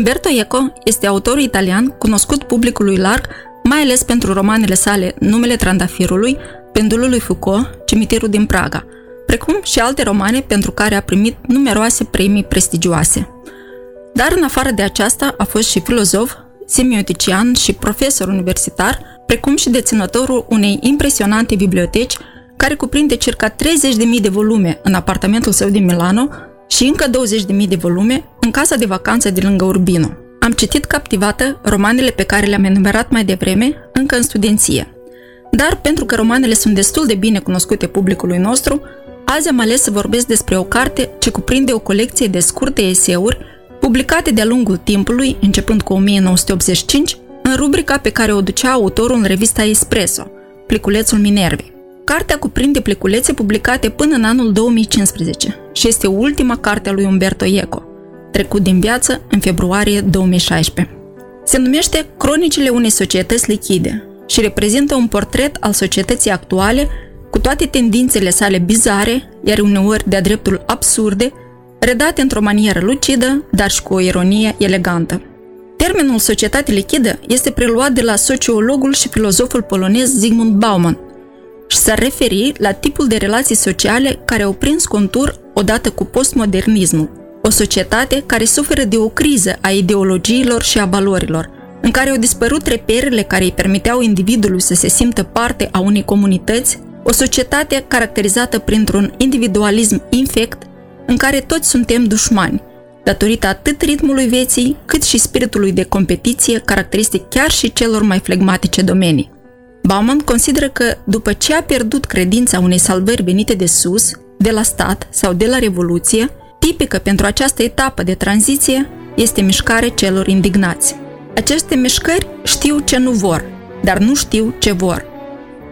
Umberto Eco este autorul italian cunoscut publicului larg, mai ales pentru romanele sale Numele Trandafirului, Pendulul lui Foucault, Cimitirul din Praga, precum și alte romane pentru care a primit numeroase premii prestigioase. Dar în afară de aceasta a fost și filozof, semiotician și profesor universitar, precum și deținătorul unei impresionante biblioteci care cuprinde circa 30.000 de volume în apartamentul său din Milano, și încă 20.000 de volume în casa de vacanță de lângă Urbino. Am citit captivată romanele pe care le-am enumerat mai devreme, încă în studenție. Dar pentru că romanele sunt destul de bine cunoscute publicului nostru, azi am ales să vorbesc despre o carte ce cuprinde o colecție de scurte eseuri publicate de-a lungul timpului, începând cu 1985, în rubrica pe care o ducea autorul în revista Espresso, Pliculețul Minervei. Cartea cuprinde pliculețe publicate până în anul 2015 și este ultima carte a lui Umberto Eco, trecut din viață în februarie 2016. Se numește Cronicile unei societăți lichide și reprezintă un portret al societății actuale cu toate tendințele sale bizare, iar uneori de-a dreptul absurde, redate într-o manieră lucidă, dar și cu o ironie elegantă. Termenul societate lichidă este preluat de la sociologul și filozoful polonez Zygmunt Bauman – și s-ar referi la tipul de relații sociale care au prins contur odată cu postmodernismul. O societate care suferă de o criză a ideologiilor și a valorilor, în care au dispărut reperele care îi permiteau individului să se simtă parte a unei comunități, o societate caracterizată printr-un individualism infect, în care toți suntem dușmani, datorită atât ritmului vieții, cât și spiritului de competiție caracteristic chiar și celor mai flegmatice domenii. Bauman consideră că după ce a pierdut credința unei salvări venite de sus, de la stat sau de la Revoluție, tipică pentru această etapă de tranziție este mișcare celor indignați. Aceste mișcări știu ce nu vor, dar nu știu ce vor.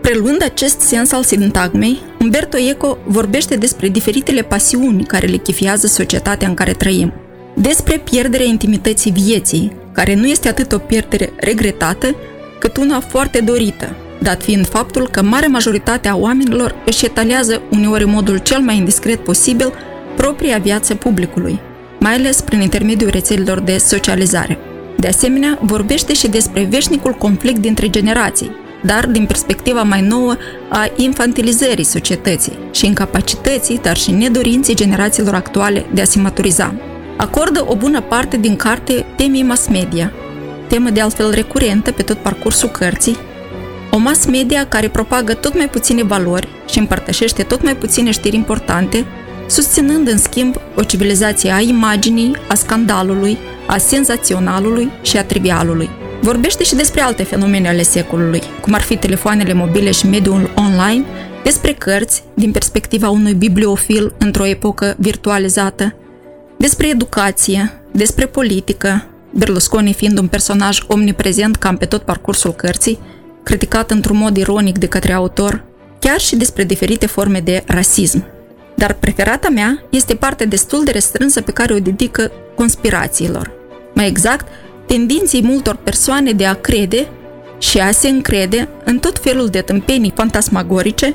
Preluând acest sens al sintagmei, Umberto Eco vorbește despre diferitele pasiuni care le chifiază societatea în care trăim, despre pierderea intimității vieții, care nu este atât o pierdere regretată, cât una foarte dorită, dat fiind faptul că mare majoritate a oamenilor își etalează uneori în modul cel mai indiscret posibil propria viață publicului, mai ales prin intermediul rețelelor de socializare. De asemenea, vorbește și despre veșnicul conflict dintre generații, dar din perspectiva mai nouă a infantilizării societății și incapacității, dar și nedorinții generațiilor actuale de a se maturiza. Acordă o bună parte din carte temii mass media, temă de altfel recurentă pe tot parcursul cărții, o mass media care propagă tot mai puține valori și împărtășește tot mai puține știri importante, susținând în schimb o civilizație a imaginii, a scandalului, a senzaționalului și a trivialului. Vorbește și despre alte fenomene ale secolului, cum ar fi telefoanele mobile și mediul online, despre cărți din perspectiva unui bibliofil într-o epocă virtualizată, despre educație, despre politică, Berlusconi fiind un personaj omniprezent cam pe tot parcursul cărții, criticat într-un mod ironic de către autor, chiar și despre diferite forme de rasism. Dar preferata mea este partea destul de restrânsă pe care o dedică conspirațiilor. Mai exact, tendinții multor persoane de a crede și a se încrede în tot felul de tâmpenii fantasmagorice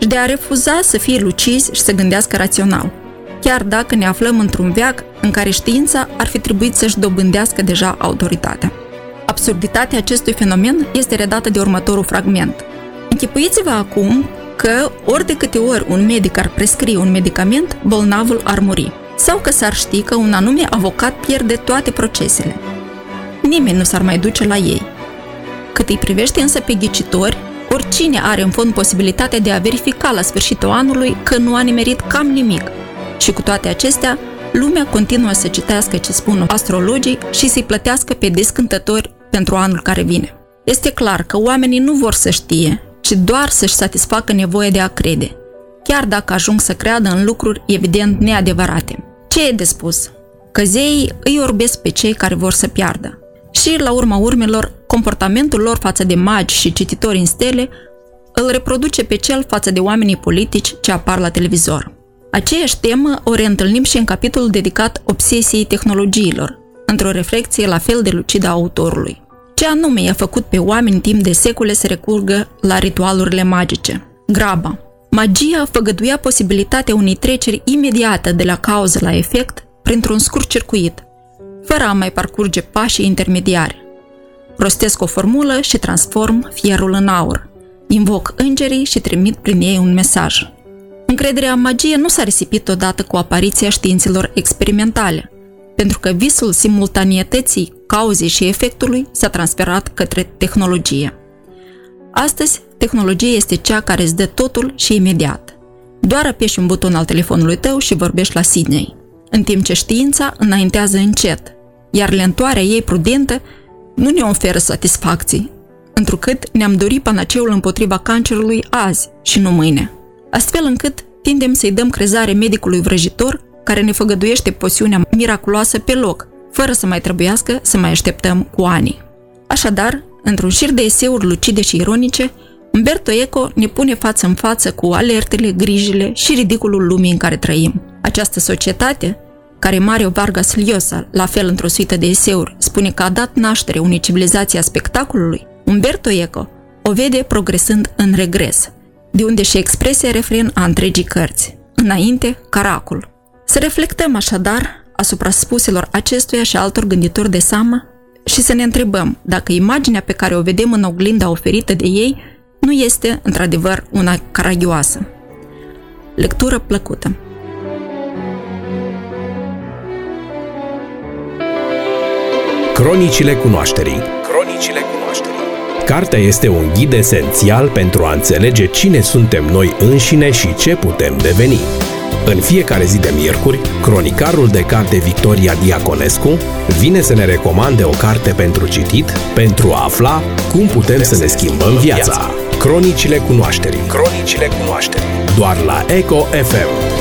și de a refuza să fie lucizi și să gândească rațional – chiar dacă ne aflăm într-un veac în care știința ar fi trebuit să-și dobândească deja autoritatea. Absurditatea acestui fenomen este redată de următorul fragment. Închipuiți-vă acum că ori de câte ori un medic ar prescrie un medicament, bolnavul ar muri. Sau că s-ar ști că un anume avocat pierde toate procesele. Nimeni nu s-ar mai duce la ei. Cât îi privește însă pe ghicitori, oricine are în fond posibilitatea de a verifica la sfârșitul anului că nu a nimerit cam nimic – și cu toate acestea, lumea continuă să citească ce spun astrologii și să-i plătească pe descântători pentru anul care vine. Este clar că oamenii nu vor să știe, ci doar să-și satisfacă nevoia de a crede, chiar dacă ajung să creadă în lucruri evident neadevărate. Ce e de spus? Că zeii îi orbesc pe cei care vor să piardă. Și, la urma urmelor, comportamentul lor față de magi și cititori în stele îl reproduce pe cel față de oamenii politici ce apar la televizor. Aceeași temă o reîntâlnim și în capitolul dedicat obsesiei tehnologiilor, într-o reflexie la fel de lucidă a autorului. Ce anume i-a făcut pe oameni timp de secole să recurgă la ritualurile magice? Graba. Magia făgăduia posibilitatea unei treceri imediată de la cauză la efect printr-un scurt circuit, fără a mai parcurge pașii intermediari. Rostesc o formulă și transform fierul în aur. Invoc îngerii și trimit prin ei un mesaj. Încrederea în magie nu s-a risipit odată cu apariția științelor experimentale, pentru că visul simultanietății cauzei și efectului s-a transferat către tehnologie. Astăzi, tehnologia este cea care îți dă totul și imediat. Doar apeși un buton al telefonului tău și vorbești la Sydney, în timp ce știința înaintează încet, iar lentoarea ei prudentă nu ne oferă satisfacții, întrucât ne-am dorit panaceul împotriva cancerului azi și nu mâine, astfel încât tindem să-i dăm crezare medicului vrăjitor care ne făgăduiește poțiunea miraculoasă pe loc, fără să mai trebuiască să mai așteptăm cu ani. Așadar, într-un șir de eseuri lucide și ironice, Umberto Eco ne pune față în față cu alertele, grijile și ridiculul lumii în care trăim. Această societate, care Mario Vargas Llosa, la fel într-o suită de eseuri, spune că a dat naștere unei civilizații a spectacolului, Umberto Eco o vede progresând în regres, de unde și expresia refren a întregii cărți. Înainte, caracul. Să reflectăm așadar asupra spuselor acestuia și altor gânditori de seamă și să ne întrebăm dacă imaginea pe care o vedem în oglinda oferită de ei nu este, într-adevăr, una caragioasă. Lectură plăcută! Cronicile cunoașterii Cronicile cunoașterii Cartea este un ghid esențial pentru a înțelege cine suntem noi înșine și ce putem deveni. În fiecare zi de miercuri, cronicarul de carte Victoria Diaconescu vine să ne recomande o carte pentru citit pentru a afla cum putem să ne schimbăm viața. Cronicile cunoașterii. Cronicile cunoașterii. Doar la Eco FM.